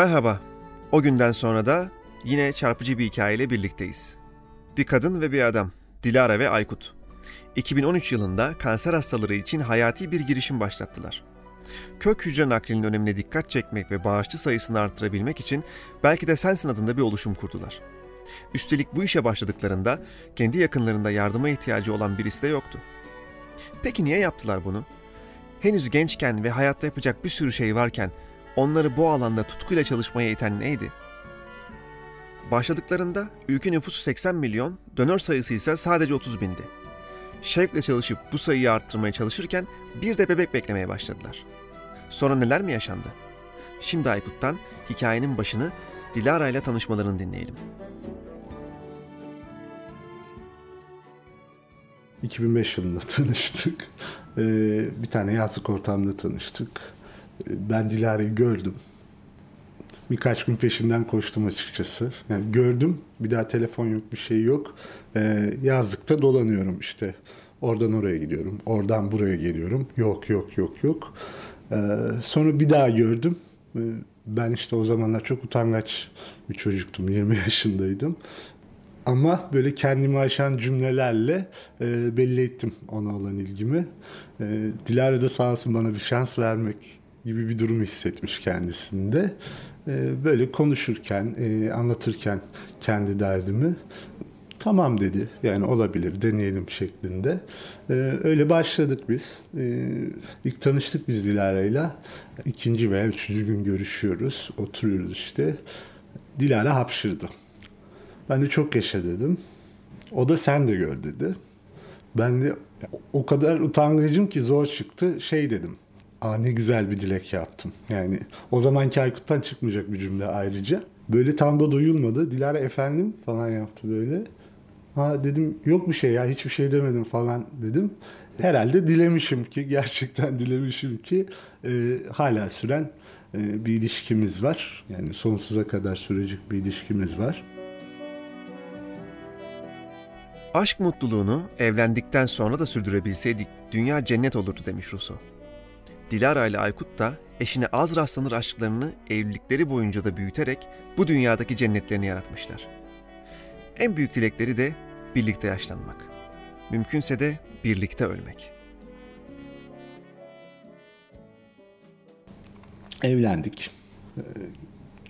Merhaba. O günden sonra da yine çarpıcı bir hikayeyle birlikteyiz. Bir kadın ve bir adam, Dilara ve Aykut. 2013 yılında kanser hastaları için hayati bir girişim başlattılar. Kök hücre naklinin önemine dikkat çekmek ve bağışçı sayısını arttırabilmek için belki de Sensin adında bir oluşum kurdular. Üstelik bu işe başladıklarında kendi yakınlarında yardıma ihtiyacı olan birisi de yoktu. Peki niye yaptılar bunu? Henüz gençken ve hayatta yapacak bir sürü şey varken onları bu alanda tutkuyla çalışmaya iten neydi? Başladıklarında ülke nüfusu 80 milyon, donör sayısı ise sadece 30 bindi. Şevkle çalışıp bu sayıyı arttırmaya çalışırken bir de bebek beklemeye başladılar. Sonra neler mi yaşandı? Şimdi Aykut'tan hikayenin başını Dilara ile tanışmalarını dinleyelim. 2005 yılında tanıştık. Ee, bir tane yazlık ortamda tanıştık. Ben Dilara'yı gördüm. Birkaç gün peşinden koştum açıkçası. Yani gördüm, bir daha telefon yok, bir şey yok. Ee, yazlıkta dolanıyorum işte. Oradan oraya gidiyorum, oradan buraya geliyorum. Yok, yok, yok, yok. Ee, sonra bir daha gördüm. Ee, ben işte o zamanlar çok utangaç bir çocuktum, 20 yaşındaydım. Ama böyle kendimi aşan cümlelerle e, belli ettim ona olan ilgimi. E, Dilara da sağ olsun bana bir şans vermek gibi bir durum hissetmiş kendisinde. E, böyle konuşurken, e, anlatırken kendi derdimi tamam dedi. Yani olabilir, deneyelim şeklinde. Ee, öyle başladık biz. Ee, ilk tanıştık biz Dilara'yla. İkinci veya üçüncü gün görüşüyoruz. Oturuyoruz işte. Dilara hapşırdı. Ben de çok yaşa dedim. O da sen de gör dedi. Ben de o kadar utangıcım ki zor çıktı. Şey dedim. Aa ne güzel bir dilek yaptım. Yani o zamanki Aykut'tan çıkmayacak bir cümle ayrıca. Böyle tam da duyulmadı. Dilara efendim falan yaptı böyle. Ha dedim yok bir şey ya hiçbir şey demedim falan dedim. Herhalde dilemişim ki gerçekten dilemişim ki e, hala süren e, bir ilişkimiz var. Yani sonsuza kadar sürecek bir ilişkimiz var. Aşk mutluluğunu evlendikten sonra da sürdürebilseydik dünya cennet olurdu demiş Rousseau. Dilara ile Aykut da eşine az rastlanır aşklarını evlilikleri boyunca da büyüterek bu dünyadaki cennetlerini yaratmışlar. En büyük dilekleri de birlikte yaşlanmak. Mümkünse de birlikte ölmek. Evlendik. Ee,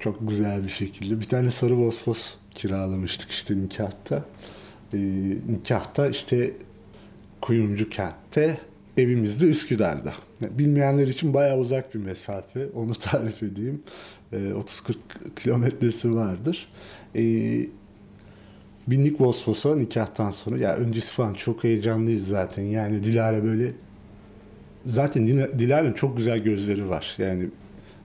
çok güzel bir şekilde. Bir tane sarı Vosfos kiralamıştık işte nikahta e, nikahta işte Kuyumcu kentte evimizde Üsküdar'da. Bilmeyenler için bayağı uzak bir mesafe. Onu tarif edeyim. E, 30-40 kilometresi vardır. E, bindik Vosfos'a nikahtan sonra. Ya öncesi falan çok heyecanlıyız zaten. Yani Dilara böyle zaten Dilara'nın çok güzel gözleri var. Yani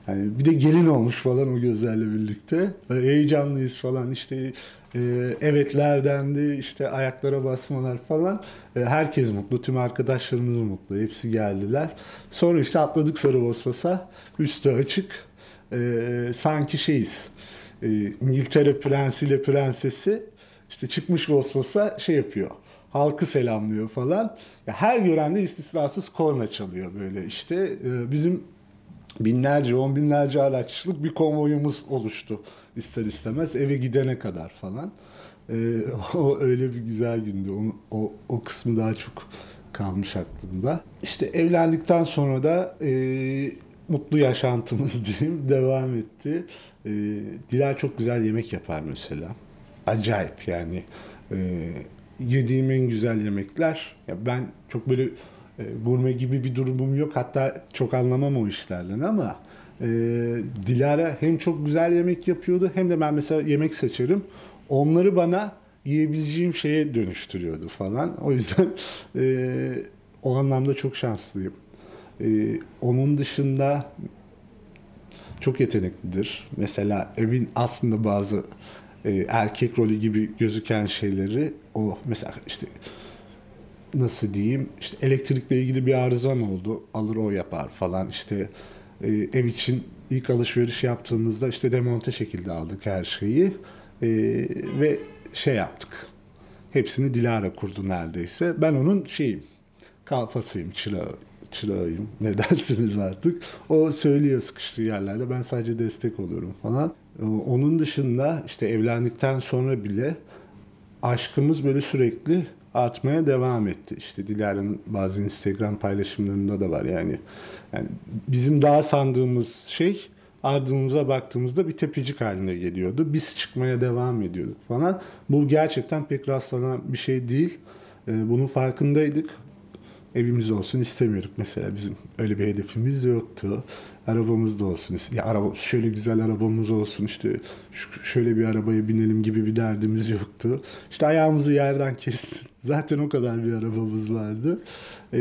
yani bir de gelin olmuş falan o gözlerle birlikte. Heyecanlıyız falan işte e, evetlerdendi işte ayaklara basmalar falan. E, herkes mutlu, tüm arkadaşlarımız mutlu. Hepsi geldiler. Sonra işte atladık Saraybosfos'a. Üstü açık. E, sanki şeyiz. E, İngiltere prensiyle prensesi işte çıkmış Vosfos'a şey yapıyor halkı selamlıyor falan. Ya her görende istisnasız korna çalıyor böyle işte. Ee, bizim binlerce, on binlerce araçlık bir konvoyumuz oluştu ister istemez eve gidene kadar falan. Ee, o öyle bir güzel gündü. Onu, o, o kısmı daha çok kalmış aklımda. İşte evlendikten sonra da e, mutlu yaşantımız diyeyim devam etti. E, Diler çok güzel yemek yapar mesela. Acayip yani. E, yediğim en güzel yemekler. Ya ben çok böyle e, gurme gibi bir durumum yok. Hatta çok anlamam o işlerden ama e, Dilara hem çok güzel yemek yapıyordu hem de ben mesela yemek seçerim. Onları bana yiyebileceğim şeye dönüştürüyordu falan. O yüzden e, o anlamda çok şanslıyım. E, onun dışında çok yeteneklidir. Mesela evin aslında bazı e, erkek rolü gibi gözüken şeyleri o mesela işte nasıl diyeyim işte elektrikle ilgili bir arızam oldu. Alır o yapar falan. İşte e, ev için ilk alışveriş yaptığımızda işte demonte şekilde aldık her şeyi. E, ve şey yaptık. Hepsini Dilara kurdu neredeyse. Ben onun şeyim kalfasıyım çırağı çırağıyım. Ne dersiniz artık. O söylüyor sıkıştığı yerlerde ben sadece destek oluyorum falan. Ee, onun dışında işte evlendikten sonra bile aşkımız böyle sürekli artmaya devam etti. İşte Dilara'nın bazı Instagram paylaşımlarında da var yani. Yani bizim daha sandığımız şey ardımıza baktığımızda bir tepecik haline geliyordu. Biz çıkmaya devam ediyorduk falan. Bu gerçekten pek rastlanan bir şey değil. Ee, bunun farkındaydık. Evimiz olsun istemiyorduk mesela bizim öyle bir hedefimiz yoktu. Arabamız da olsun. Ya araba şöyle güzel arabamız olsun işte şöyle bir arabaya binelim gibi bir derdimiz yoktu. İşte ayağımızı yerden kessin. Zaten o kadar bir arabamız vardı. Ee,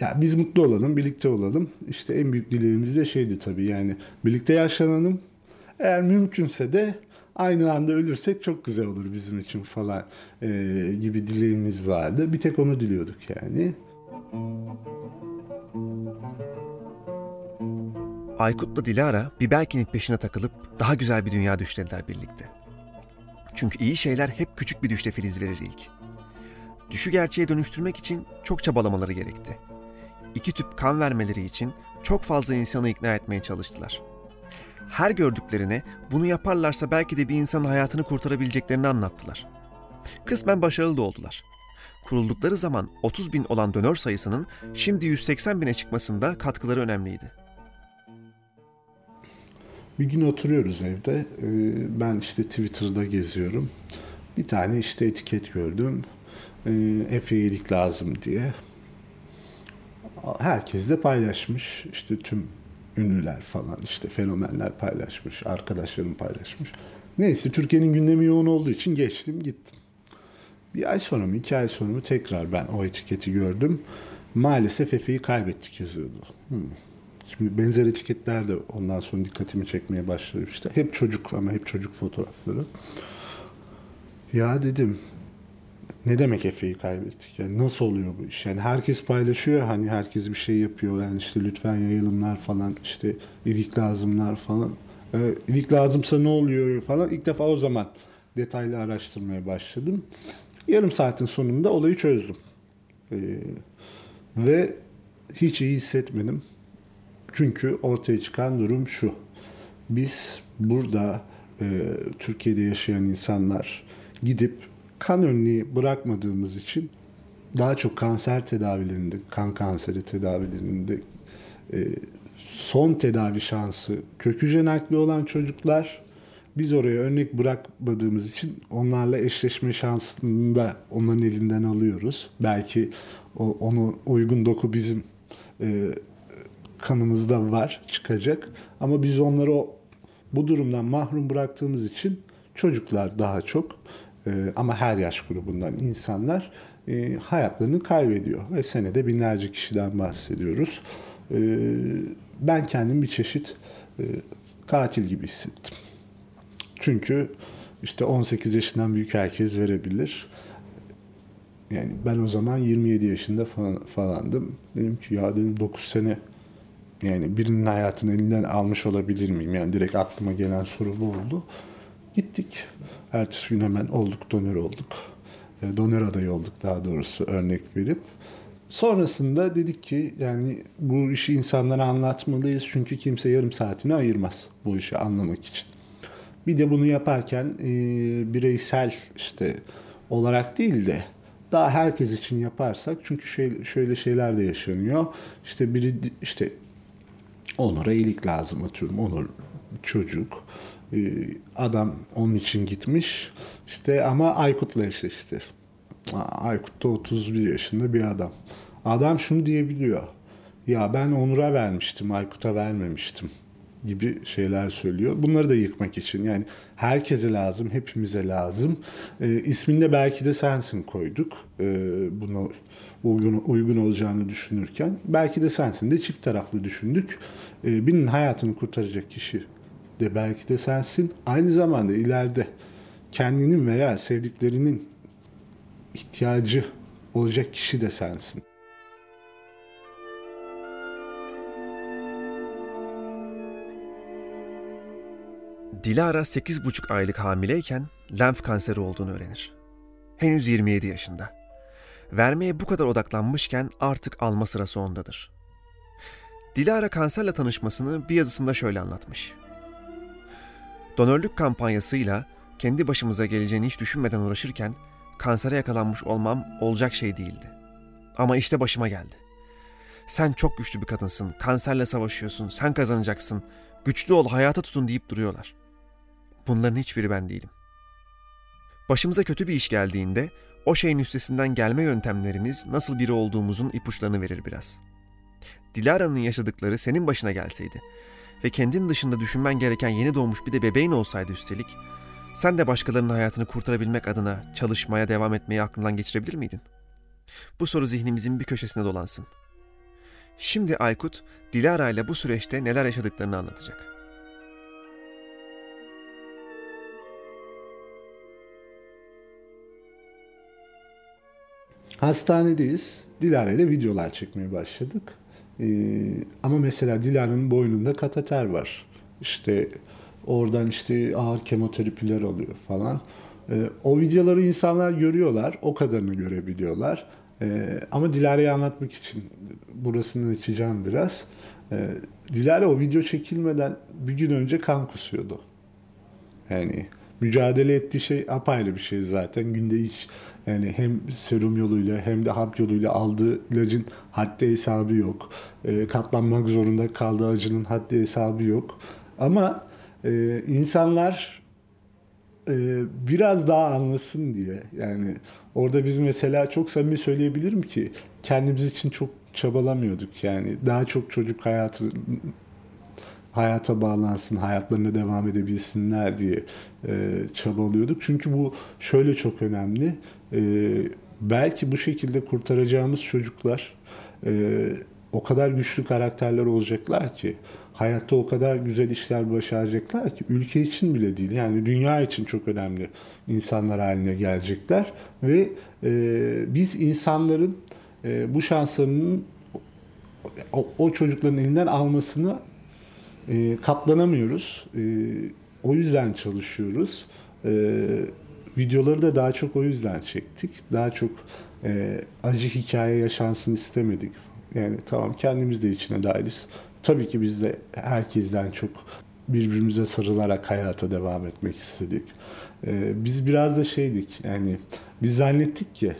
ya biz mutlu olalım, birlikte olalım. İşte en büyük dileğimiz de şeydi tabii yani birlikte yaşlanalım. Eğer mümkünse de aynı anda ölürsek çok güzel olur bizim için falan e, gibi dileğimiz vardı. Bir tek onu diliyorduk yani. Aykut'la Dilara bir Belkin'in peşine takılıp daha güzel bir dünya düşlediler birlikte. Çünkü iyi şeyler hep küçük bir düşte filiz verir ilk. Düşü gerçeğe dönüştürmek için çok çabalamaları gerekti iki tüp kan vermeleri için çok fazla insanı ikna etmeye çalıştılar. Her gördüklerine bunu yaparlarsa belki de bir insanın hayatını kurtarabileceklerini anlattılar. Kısmen başarılı da oldular. Kuruldukları zaman 30 bin olan dönör sayısının şimdi 180 bine çıkmasında katkıları önemliydi. Bir gün oturuyoruz evde. Ee, ben işte Twitter'da geziyorum. Bir tane işte etiket gördüm. Ee, Efe iyilik lazım diye herkes de paylaşmış. İşte tüm ünlüler falan işte fenomenler paylaşmış, arkadaşlarım paylaşmış. Neyse Türkiye'nin gündemi yoğun olduğu için geçtim gittim. Bir ay sonra mı iki ay sonra mı tekrar ben o etiketi gördüm. Maalesef Efe'yi kaybettik yazıyordu. Hmm. Şimdi benzer etiketler de ondan sonra dikkatimi çekmeye başladı işte. Hep çocuk ama hep çocuk fotoğrafları. Ya dedim ne demek Efe'yi kaybettik? Yani nasıl oluyor bu iş? Yani herkes paylaşıyor hani herkes bir şey yapıyor. Yani işte lütfen yayılımlar falan işte ilik lazımlar falan. Ee, ilik lazımsa ne oluyor falan. İlk defa o zaman detaylı araştırmaya başladım. Yarım saatin sonunda olayı çözdüm. Ee, ve hiç iyi hissetmedim. Çünkü ortaya çıkan durum şu. Biz burada e, Türkiye'de yaşayan insanlar gidip kan örneği bırakmadığımız için daha çok kanser tedavilerinde, kan kanseri tedavilerinde e, son tedavi şansı kök nakli olan çocuklar biz oraya örnek bırakmadığımız için onlarla eşleşme şansını da onların elinden alıyoruz. Belki o, onu uygun doku bizim e, kanımızda var, çıkacak. Ama biz onları o, bu durumdan mahrum bıraktığımız için çocuklar daha çok ama her yaş grubundan insanlar e, hayatlarını kaybediyor. Ve senede binlerce kişiden bahsediyoruz. E, ben kendim bir çeşit e, katil gibi hissettim. Çünkü işte 18 yaşından büyük herkes verebilir. Yani ben o zaman 27 yaşında falan, falandım. Dedim ki ya dedim 9 sene yani birinin hayatını elinden almış olabilir miyim? Yani direkt aklıma gelen soru bu oldu. Gittik. Ertesi gün hemen olduk, donör olduk. E, donör adayı olduk daha doğrusu örnek verip. Sonrasında dedik ki yani bu işi insanlara anlatmalıyız çünkü kimse yarım saatini ayırmaz bu işi anlamak için. Bir de bunu yaparken e, bireysel işte olarak değil de daha herkes için yaparsak çünkü şey, şöyle şeyler de yaşanıyor. İşte biri işte Onur'a iyilik lazım atıyorum. Onur çocuk adam onun için gitmiş. İşte ama Aykut'la eşleşti. Aykut da 31 yaşında bir adam. Adam şunu diyebiliyor. Ya ben Onur'a vermiştim, Aykut'a vermemiştim gibi şeyler söylüyor. Bunları da yıkmak için yani herkese lazım, hepimize lazım. E, isminde belki de sensin koyduk. E, bunu uygun, uygun olacağını düşünürken. Belki de sensin de çift taraflı düşündük. E, birinin hayatını kurtaracak kişi de belki de sensin. Aynı zamanda ileride kendinin veya sevdiklerinin ihtiyacı olacak kişi de sensin. Dilara 8,5 aylık hamileyken lenf kanseri olduğunu öğrenir. Henüz 27 yaşında. vermeye bu kadar odaklanmışken artık alma sırası ondadır. Dilara kanserle tanışmasını bir yazısında şöyle anlatmış. Donörlük kampanyasıyla kendi başımıza geleceğini hiç düşünmeden uğraşırken kansere yakalanmış olmam olacak şey değildi. Ama işte başıma geldi. Sen çok güçlü bir kadınsın, kanserle savaşıyorsun, sen kazanacaksın, güçlü ol, hayata tutun deyip duruyorlar. Bunların hiçbiri ben değilim. Başımıza kötü bir iş geldiğinde o şeyin üstesinden gelme yöntemlerimiz nasıl biri olduğumuzun ipuçlarını verir biraz. Dilara'nın yaşadıkları senin başına gelseydi ve kendin dışında düşünmen gereken yeni doğmuş bir de bebeğin olsaydı üstelik, sen de başkalarının hayatını kurtarabilmek adına çalışmaya devam etmeyi aklından geçirebilir miydin? Bu soru zihnimizin bir köşesine dolansın. Şimdi Aykut, Dilara ile bu süreçte neler yaşadıklarını anlatacak. Hastanedeyiz. Dilara ile videolar çekmeye başladık. Ee, ama mesela Dilara'nın boynunda kateter var. İşte oradan işte ağır kemoterapiler alıyor falan. Ee, o videoları insanlar görüyorlar. O kadarını görebiliyorlar. Ee, ama Dilara'yı anlatmak için burasını açacağım biraz. Ee, Dilara o video çekilmeden bir gün önce kan kusuyordu. Yani mücadele ettiği şey apayrı bir şey zaten. Günde hiç yani hem serum yoluyla hem de hap yoluyla aldığı ilacın haddi hesabı yok. E, katlanmak zorunda kaldığı acının haddi hesabı yok. Ama e, insanlar e, biraz daha anlasın diye yani orada biz mesela çok samimi söyleyebilirim ki kendimiz için çok çabalamıyorduk yani daha çok çocuk hayatı hayata bağlansın, hayatlarına devam edebilsinler diye e, çabalıyorduk. Çünkü bu şöyle çok önemli. E, belki bu şekilde kurtaracağımız çocuklar e, o kadar güçlü karakterler olacaklar ki hayatta o kadar güzel işler başaracaklar ki ülke için bile değil yani dünya için çok önemli insanlar haline gelecekler ve e, biz insanların e, bu şanslarının o, o çocukların elinden almasını e, katlanamıyoruz. E, o yüzden çalışıyoruz. E, videoları da daha çok o yüzden çektik. Daha çok e, acı hikaye yaşansın istemedik. Yani tamam kendimiz de içine dahiliz. Tabii ki biz de herkesten çok birbirimize sarılarak hayata devam etmek istedik. Ee, biz biraz da şeydik yani biz zannettik ki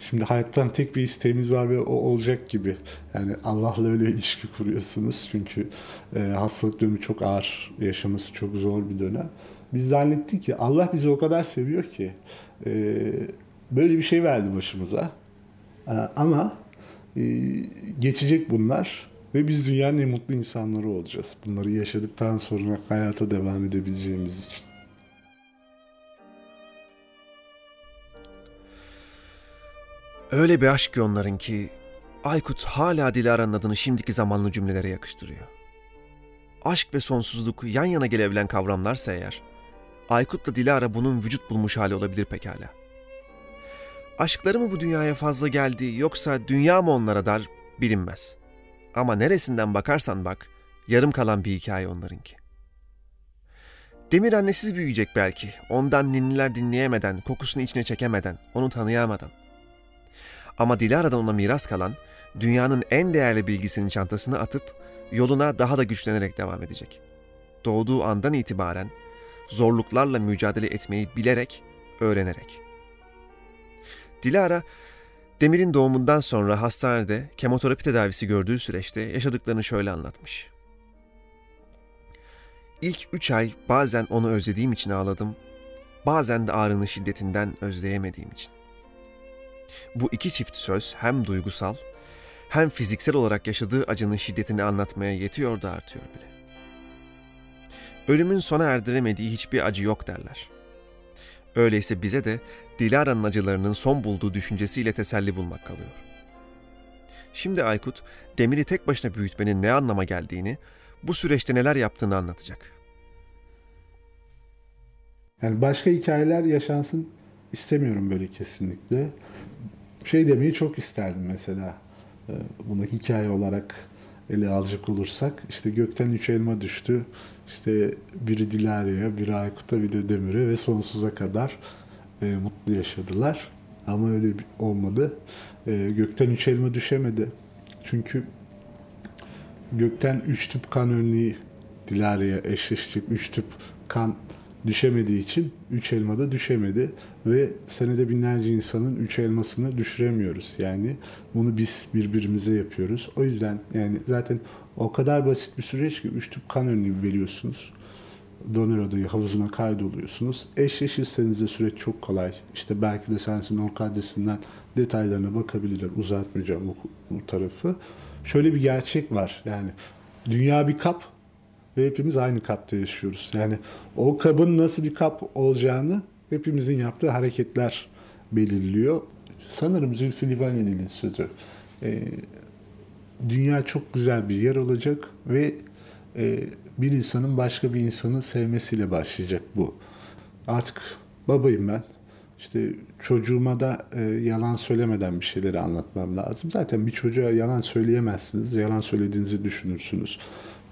şimdi hayattan tek bir isteğimiz var ve o olacak gibi. Yani Allah'la öyle ilişki kuruyorsunuz. Çünkü e, hastalık dönemi çok ağır, yaşaması çok zor bir dönem. Biz zannettik ki Allah bizi o kadar seviyor ki e, böyle bir şey verdi başımıza. E, ama geçecek bunlar ve biz dünyanın en mutlu insanları olacağız. Bunları yaşadıktan sonra hayata devam edebileceğimiz için. Öyle bir aşk ki onların ki Aykut hala Dilara'nın adını şimdiki zamanlı cümlelere yakıştırıyor. Aşk ve sonsuzluk yan yana gelebilen kavramlarsa eğer, Aykut'la Dilara bunun vücut bulmuş hali olabilir pekala. Aşkları mı bu dünyaya fazla geldi yoksa dünya mı onlara dar bilinmez. Ama neresinden bakarsan bak, yarım kalan bir hikaye onlarınki. Demir annesiz büyüyecek belki, ondan ninniler dinleyemeden, kokusunu içine çekemeden, onu tanıyamadan. Ama Dilara'dan ona miras kalan, dünyanın en değerli bilgisinin çantasına atıp yoluna daha da güçlenerek devam edecek. Doğduğu andan itibaren zorluklarla mücadele etmeyi bilerek, öğrenerek. Dilara, Demir'in doğumundan sonra hastanede kemoterapi tedavisi gördüğü süreçte yaşadıklarını şöyle anlatmış. İlk üç ay bazen onu özlediğim için ağladım, bazen de ağrının şiddetinden özleyemediğim için. Bu iki çift söz hem duygusal hem fiziksel olarak yaşadığı acının şiddetini anlatmaya yetiyor da artıyor bile. Ölümün sona erdiremediği hiçbir acı yok derler. Öyleyse bize de Dilara'nın acılarının son bulduğu düşüncesiyle teselli bulmak kalıyor. Şimdi Aykut, Demir'i tek başına büyütmenin ne anlama geldiğini, bu süreçte neler yaptığını anlatacak. Yani başka hikayeler yaşansın istemiyorum böyle kesinlikle şey demeyi çok isterdim mesela. Ee, bunu hikaye olarak ele alacak olursak işte gökten üç elma düştü. İşte biri Dilara'ya, biri Aykut'a, biri Demir'e ve sonsuza kadar e, mutlu yaşadılar. Ama öyle olmadı. E, gökten üç elma düşemedi. Çünkü gökten üç tüp kan örneği Dilara'ya eşleşecek üç tüp kan düşemediği için üç elma da düşemedi ve senede binlerce insanın üç elmasını düşüremiyoruz. Yani bunu biz birbirimize yapıyoruz. O yüzden yani zaten o kadar basit bir süreç ki üç tüp kan örneği veriyorsunuz. Donör adayı havuzuna kaydoluyorsunuz. Eşleşirseniz de süreç çok kolay. İşte belki de sensin ork adresinden detaylarına bakabilirler. Uzatmayacağım bu, bu tarafı. Şöyle bir gerçek var. Yani dünya bir kap ve hepimiz aynı kapta yaşıyoruz. Yani o kabın nasıl bir kap olacağını hepimizin yaptığı hareketler belirliyor. Sanırım Zülfü Livaneli'nin sözü. Ee, dünya çok güzel bir yer olacak ve e, bir insanın başka bir insanı sevmesiyle başlayacak bu. Artık babayım ben. İşte çocuğuma da e, yalan söylemeden bir şeyleri anlatmam lazım. Zaten bir çocuğa yalan söyleyemezsiniz. Yalan söylediğinizi düşünürsünüz.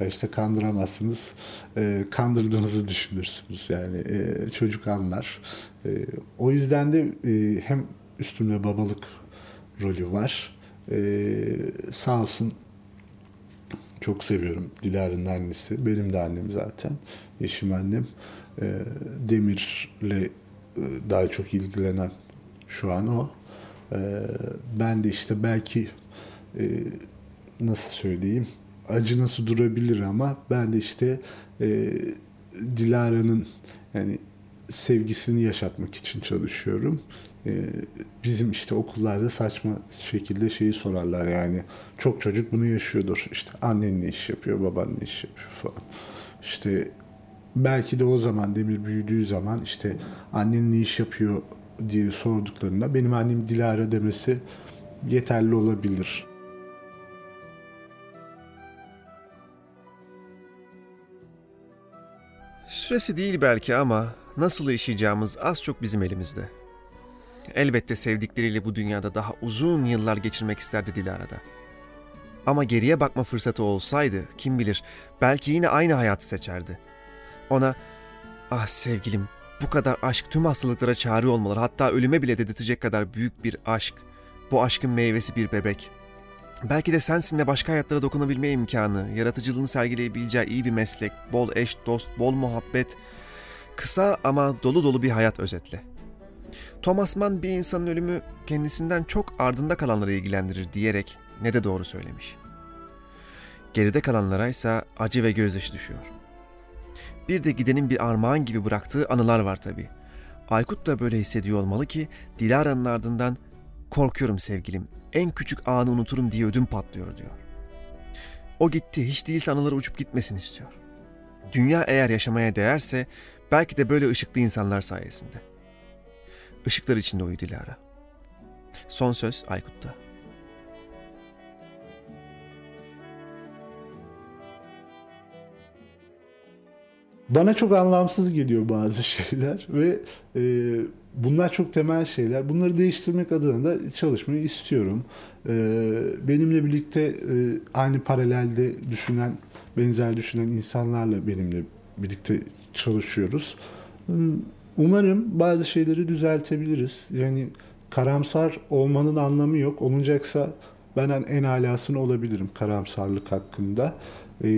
E işte kandıramazsınız. E, kandırdığınızı düşünürsünüz. Yani e, çocuk anlar. E, o yüzden de e, hem üstümde babalık rolü var. E, sağ olsun çok seviyorum Dilara'nın annesi. Benim de annem zaten. Eşim annem. E, Demir'le e, daha çok ilgilenen şu an o. E, ben de işte belki e, nasıl söyleyeyim acı nasıl durabilir ama ben de işte e, Dilara'nın yani sevgisini yaşatmak için çalışıyorum. E, bizim işte okullarda saçma şekilde şeyi sorarlar yani çok çocuk bunu yaşıyordur. İşte annen ne iş yapıyor, baban ne iş yapıyor falan. İşte belki de o zaman Demir büyüdüğü zaman işte annen ne iş yapıyor diye sorduklarında benim annem Dilara demesi yeterli olabilir. Süresi değil belki ama nasıl yaşayacağımız az çok bizim elimizde. Elbette sevdikleriyle bu dünyada daha uzun yıllar geçirmek isterdi Dilara'da. Ama geriye bakma fırsatı olsaydı kim bilir belki yine aynı hayatı seçerdi. Ona ah sevgilim bu kadar aşk tüm hastalıklara çare olmaları hatta ölüme bile dedirtecek kadar büyük bir aşk. Bu aşkın meyvesi bir bebek. Belki de sensinle başka hayatlara dokunabilme imkanı, yaratıcılığını sergileyebileceği iyi bir meslek, bol eş, dost, bol muhabbet, kısa ama dolu dolu bir hayat özetle. Thomas Mann bir insanın ölümü kendisinden çok ardında kalanları ilgilendirir diyerek ne de doğru söylemiş. Geride kalanlara ise acı ve gözyaşı düşüyor. Bir de gidenin bir armağan gibi bıraktığı anılar var tabii. Aykut da böyle hissediyor olmalı ki Dilara'nın ardından korkuyorum sevgilim en küçük anı unuturum diye ödüm patlıyor diyor. O gitti, hiç değilse anıları uçup gitmesin istiyor. Dünya eğer yaşamaya değerse belki de böyle ışıklı insanlar sayesinde. Işıklar içinde uyu Dilara. Son söz Aykut'ta. Bana çok anlamsız geliyor bazı şeyler ve e, bunlar çok temel şeyler. Bunları değiştirmek adına da çalışmayı istiyorum. E, benimle birlikte e, aynı paralelde düşünen, benzer düşünen insanlarla benimle birlikte çalışıyoruz. Umarım bazı şeyleri düzeltebiliriz. Yani karamsar olmanın anlamı yok. Olunacaksa ben en alasını olabilirim karamsarlık hakkında. Ee,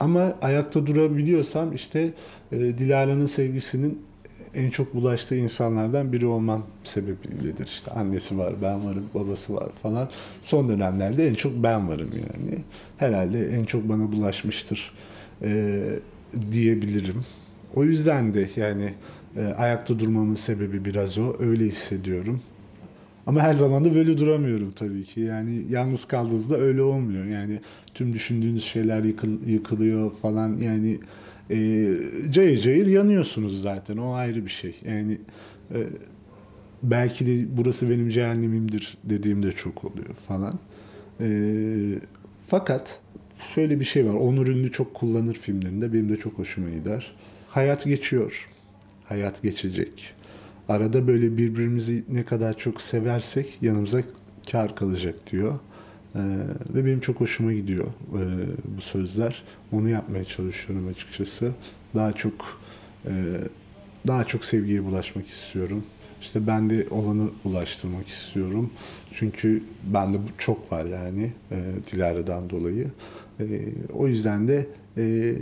ama ayakta durabiliyorsam işte e, Dilara'nın sevgisinin en çok bulaştığı insanlardan biri olmam sebebiyledir. İşte annesi var, ben varım, babası var falan. Son dönemlerde en çok ben varım yani. Herhalde en çok bana bulaşmıştır e, diyebilirim. O yüzden de yani e, ayakta durmamın sebebi biraz o. Öyle hissediyorum. Ama her zaman da böyle duramıyorum tabii ki. Yani yalnız kaldığınızda öyle olmuyor. Yani tüm düşündüğünüz şeyler yıkıl, yıkılıyor falan. Yani e, cayır cayır yanıyorsunuz zaten. O ayrı bir şey. Yani e, belki de burası benim cehennemimdir dediğimde çok oluyor falan. E, fakat şöyle bir şey var. Onur ünlü çok kullanır filmlerinde. Benim de çok hoşuma gider. Hayat geçiyor. Hayat geçecek arada böyle birbirimizi ne kadar çok seversek yanımıza kar kalacak diyor. Ee, ve benim çok hoşuma gidiyor e, bu sözler. Onu yapmaya çalışıyorum açıkçası. Daha çok e, daha çok sevgiye bulaşmak istiyorum. İşte ben de olanı ulaştırmak istiyorum. Çünkü bende çok var yani e, Dilara'dan dolayı. E, o yüzden de e,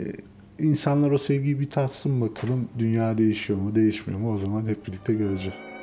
insanlar o sevgiyi bir tatsın bakalım dünya değişiyor mu değişmiyor mu o zaman hep birlikte göreceğiz.